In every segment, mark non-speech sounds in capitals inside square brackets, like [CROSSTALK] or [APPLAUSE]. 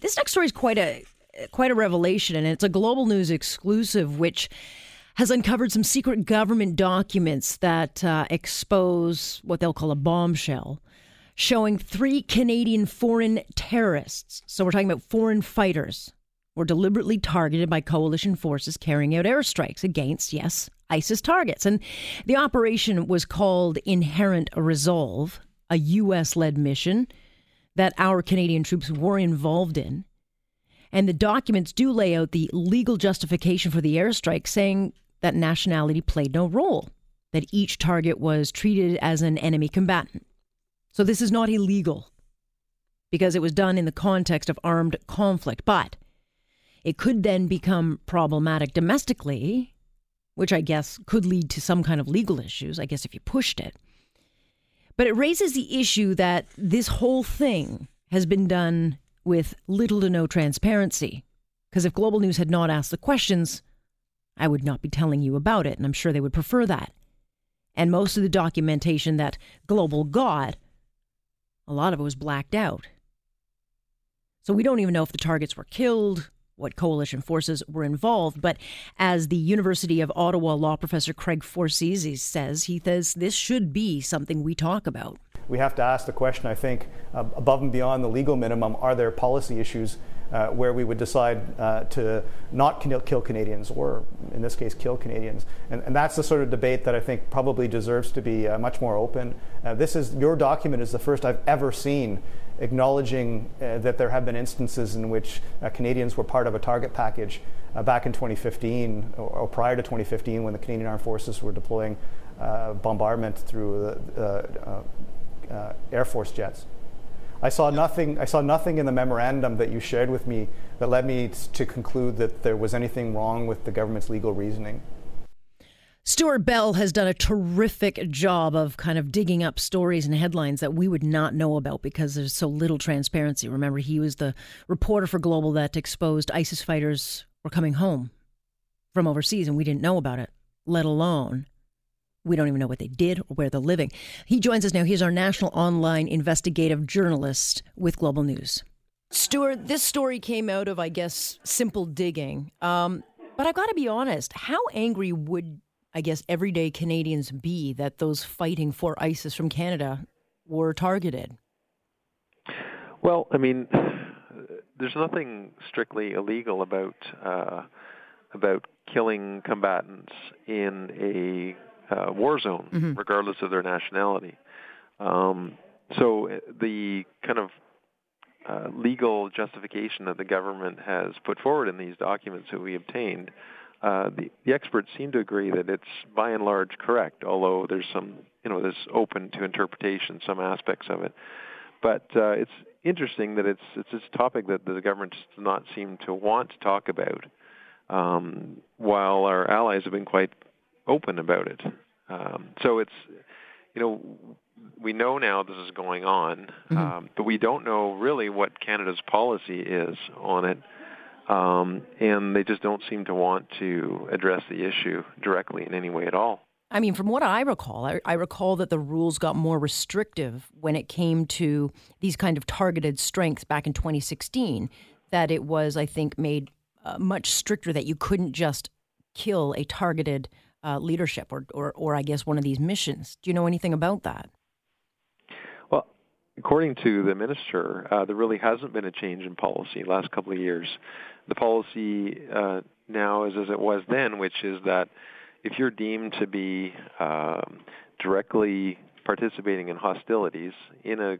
This next story is quite a quite a revelation, and it's a global news exclusive, which has uncovered some secret government documents that uh, expose what they'll call a bombshell, showing three Canadian foreign terrorists. So we're talking about foreign fighters were deliberately targeted by coalition forces carrying out airstrikes against, yes, ISIS targets. And the operation was called Inherent Resolve, a U.S. led mission that our Canadian troops were involved in. And the documents do lay out the legal justification for the airstrike, saying that nationality played no role, that each target was treated as an enemy combatant. So this is not illegal because it was done in the context of armed conflict. But it could then become problematic domestically, which I guess could lead to some kind of legal issues, I guess, if you pushed it. But it raises the issue that this whole thing has been done with little to no transparency. Because if Global News had not asked the questions, I would not be telling you about it, and I'm sure they would prefer that. And most of the documentation that Global got, a lot of it was blacked out. So we don't even know if the targets were killed, what coalition forces were involved. But as the University of Ottawa law professor Craig Forcese says, he says this should be something we talk about. We have to ask the question, I think, above and beyond the legal minimum, are there policy issues uh, where we would decide uh, to not kill Canadians, or in this case, kill Canadians. And, and, that's the sort of debate that I think probably deserves to be uh, much more open. Uh, this is your document is the first I've ever seen acknowledging uh, that there have been instances in which Canadians were part of a target package back in 2015 or, or, prior to 2015 when the Canadian Armed Forces were deploying uh, bombardment through uh, uh, Air Force jets. I saw nothing. I saw nothing in the memorandum that you shared with me that led me to conclude that there was anything wrong with the government's legal reasoning. Stewart Bell has done a terrific job of kind of digging up stories and headlines that we would not know about because there's so little transparency. Remember, he was the reporter for Global that exposed ISIS fighters were coming home from overseas and we didn't know about it, let alone we don't even know what they did or where they're living. He joins us now. He's our national online investigative journalist with Global News. Stewart, this story came out of, I guess, simple digging. Um, but I've got to be honest, how angry would I guess, everyday Canadians be that those fighting for ISIS from Canada were targeted? Well, I mean, there's nothing strictly illegal about uh, about killing combatants in a uh, war zone, mm-hmm. regardless of their nationality. Um, so uh, the kind of uh, legal justification that the government has put forward in these documents that we obtained uh, the, the experts seem to agree that it's by and large correct, although there's some, you know, there's open to interpretation some aspects of it. But uh, it's interesting that it's it's this topic that the government does not seem to want to talk about, um, while our allies have been quite open about it. Um, so it's, you know, we know now this is going on, mm-hmm. um, but we don't know really what Canada's policy is on it. Um, and they just don't seem to want to address the issue directly in any way at all. I mean, from what I recall, I, I, recall that the rules got more restrictive when it came to these kind of targeted strengths back in 2016. That it was, I think, made uh, much stricter that you couldn't just kill a targeted uh, leadership or, or, or, I guess, one of these missions. Do you know anything about that? Well, according to the minister, uh, there really hasn't been a change in policy last couple of years the policy uh, now is as it was then, which is that if you're deemed to be um, directly participating in hostilities in a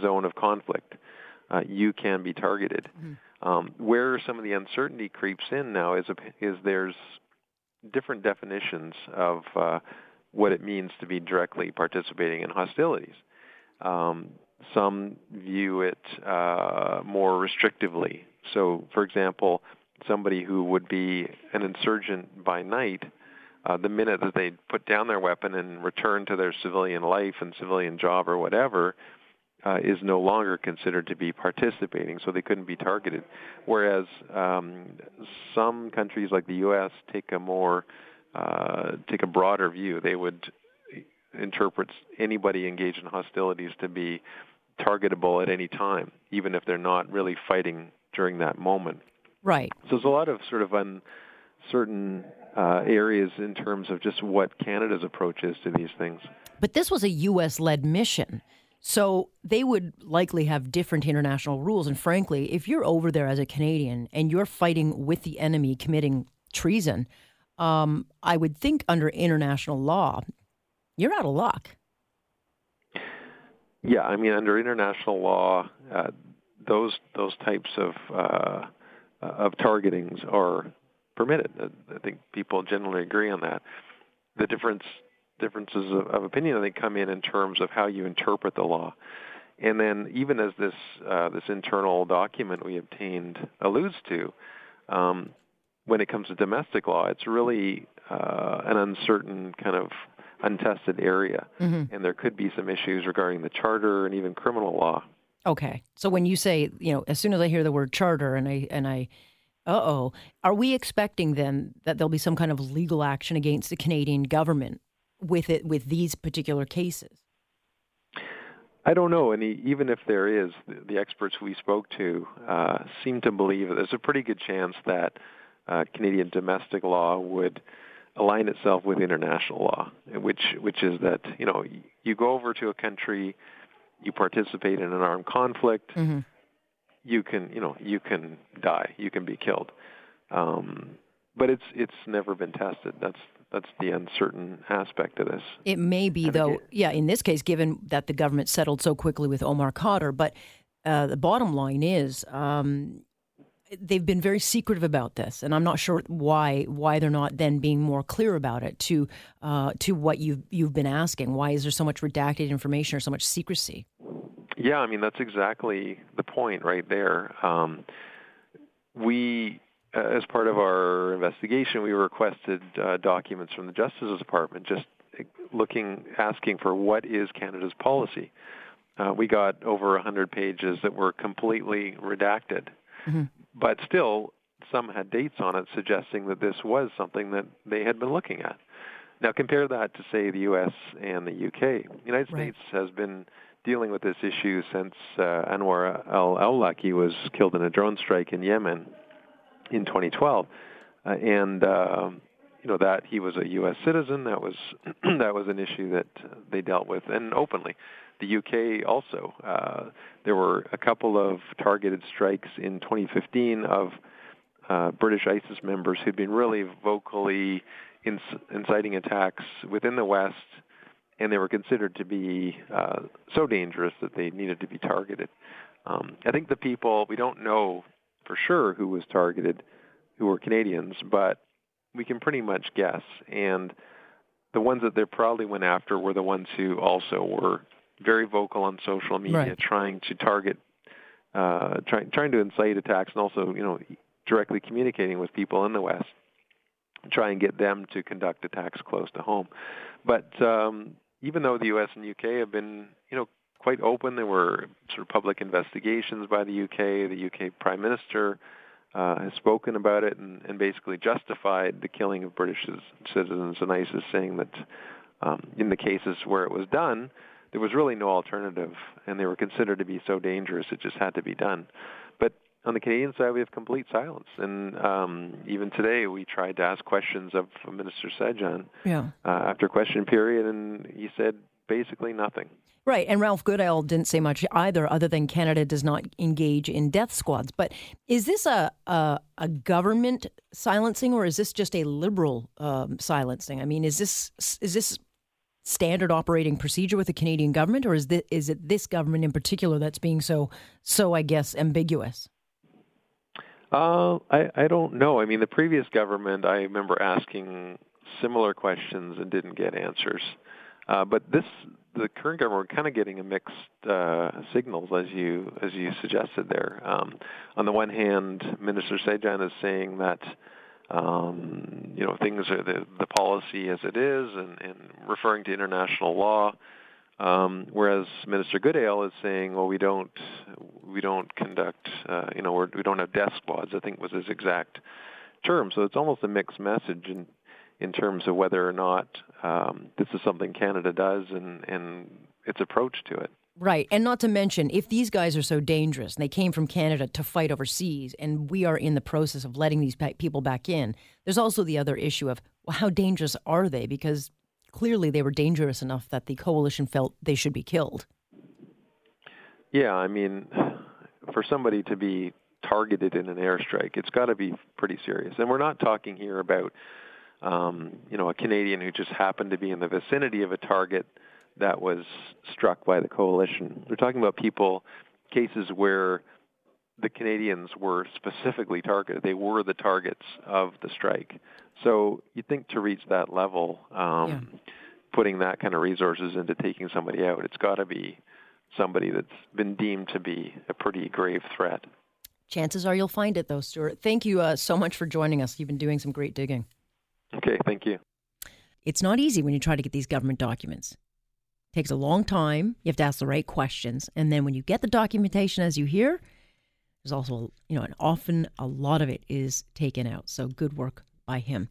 zone of conflict, uh, you can be targeted. Mm-hmm. Um, where some of the uncertainty creeps in now is, a, is there's different definitions of uh, what it means to be directly participating in hostilities. Um, some view it uh, more restrictively so, for example, somebody who would be an insurgent by night, uh, the minute that they put down their weapon and return to their civilian life and civilian job or whatever, uh, is no longer considered to be participating, so they couldn't be targeted. Whereas um, some countries like the U.S. take a more uh, take a broader view. They would interpret anybody engaged in hostilities to be targetable at any time, even if they're not really fighting during that moment. Right. So there's a lot of sort of uncertain uh, areas in terms of just what Canada's approach is to these things. But this was a U.S. led mission. So they would likely have different international rules. And frankly, if you're over there as a Canadian and you're fighting with the enemy committing treason, um, I would think under international law, you're out of luck. Yeah, I mean, under international law, uh, those those types of uh, of targetings are permitted. I think people generally agree on that. The difference differences of, of opinion I think come in in terms of how you interpret the law. And then even as this uh, this internal document we obtained alludes to, um, when it comes to domestic law, it's really uh, an uncertain kind of untested area, mm-hmm. and there could be some issues regarding the charter and even criminal law. Okay, so when you say, you know, as soon as I hear the word charter, and I and I, uh oh, are we expecting then that there'll be some kind of legal action against the Canadian government with it with these particular cases? I don't know, and even if there is, the, the experts we spoke to uh, seem to believe that there's a pretty good chance that uh, Canadian domestic law would align itself with international law, which which is that you know you go over to a country, you participate in an armed conflict, mm-hmm. you can you know you can die, you can be killed, um, but it's it's never been tested. That's that's the uncertain aspect of this. It may be, though, it, yeah, in this case, given that the government settled so quickly with Omar Khadr, but uh, the bottom line is um, they've been very secretive about this, and I'm not sure why why they're not then being more clear about it to uh, to what you've you've been asking. Why is there so much redacted information or so much secrecy? Yeah, I mean that's exactly the point right there. Um, we, as part of our investigation, we requested uh, documents from the Justice Department, just looking, asking for what is Canada's policy. Uh, we got over 100 pages that were completely redacted. Mm-hmm but still, some had dates on it suggesting that this was something that they had been looking at. Now compare that to say the U.S. and the U.K. The United right. States has been dealing with this issue since uh, Anwar al-Awlaki was killed in a drone strike in Yemen in 2012, uh, and uh, you know that he was a U.S. citizen. That was [CLEARS THROAT] that was an issue that they dealt with and openly the UK also. Uh, there were a couple of targeted strikes in 2015 of uh, British ISIS members who'd been really vocally inciting attacks within the West, and they were considered to be uh, so dangerous that they needed to be targeted. Um, I think the people, we don't know for sure who was targeted, who were Canadians, but we can pretty much guess. And the ones that they probably went after were the ones who also were very vocal on social media, right. trying to target, uh, trying trying to incite attacks, and also you know directly communicating with people in the West, try and get them to conduct attacks close to home. But um, even though the U.S. and UK have been you know quite open, there were sort of public investigations by the UK. The UK Prime Minister uh, has spoken about it and, and basically justified the killing of British citizens and ISIS, saying that um, in the cases where it was done, there was really no alternative, and they were considered to be so dangerous it just had to be done. But on the Canadian side, we have complete silence, and um, even today we tried to ask questions of Minister Sajjan yeah. uh, after question period, and he said basically nothing. Right, and Ralph Goodale didn't say much either, other than Canada does not engage in death squads. But is this a a, a government silencing, or is this just a liberal um, silencing? I mean, is this is this standard operating procedure with the Canadian government, or is this, is it this government in particular that's being so so I guess ambiguous? Uh, I I don't know. I mean, the previous government, I remember asking similar questions and didn't get answers. Uh, but this, the current government, we're kind of getting a mixed uh, signals, as you as you suggested there. Um, on the one hand, Minister Sajjan is saying that um, you know, things are the, the policy as it is and, and referring to international law. Um, whereas Minister Goodale is saying, well, we don't, we don't conduct, uh, you know, we're, we don't have death squads. I think was his exact term. So it's almost a mixed message in, in terms of whether or not um, this is something Canada does and, and its approach to it. Right. And not to mention, if these guys are so dangerous and they came from Canada to fight overseas, and we are in the process of letting these people back in, there's also the other issue of well, how dangerous are they? Because clearly they were dangerous enough that the coalition felt they should be killed. Yeah, I mean, for somebody to be targeted in an airstrike, it's got to be pretty serious. And we're not talking here about, um, you know, a Canadian who just happened to be in the vicinity of a target that was struck by the coalition. We're talking about people, cases where the Canadians were specifically targeted. They were the targets of the strike. So you think to reach that level, um, yeah. putting that kind of resources into taking somebody out, it's got to be somebody that's been deemed to be a pretty grave threat. Chances are you'll find it, though, Stewart. Thank you uh, so much for joining us. You've been doing some great digging. Okay, thank you. It's not easy when you try to get these government documents. It takes a long time. You have to ask the right questions, and then when you get the documentation, as you hear, there's also you know, and often a lot of it is taken out. So good work by him.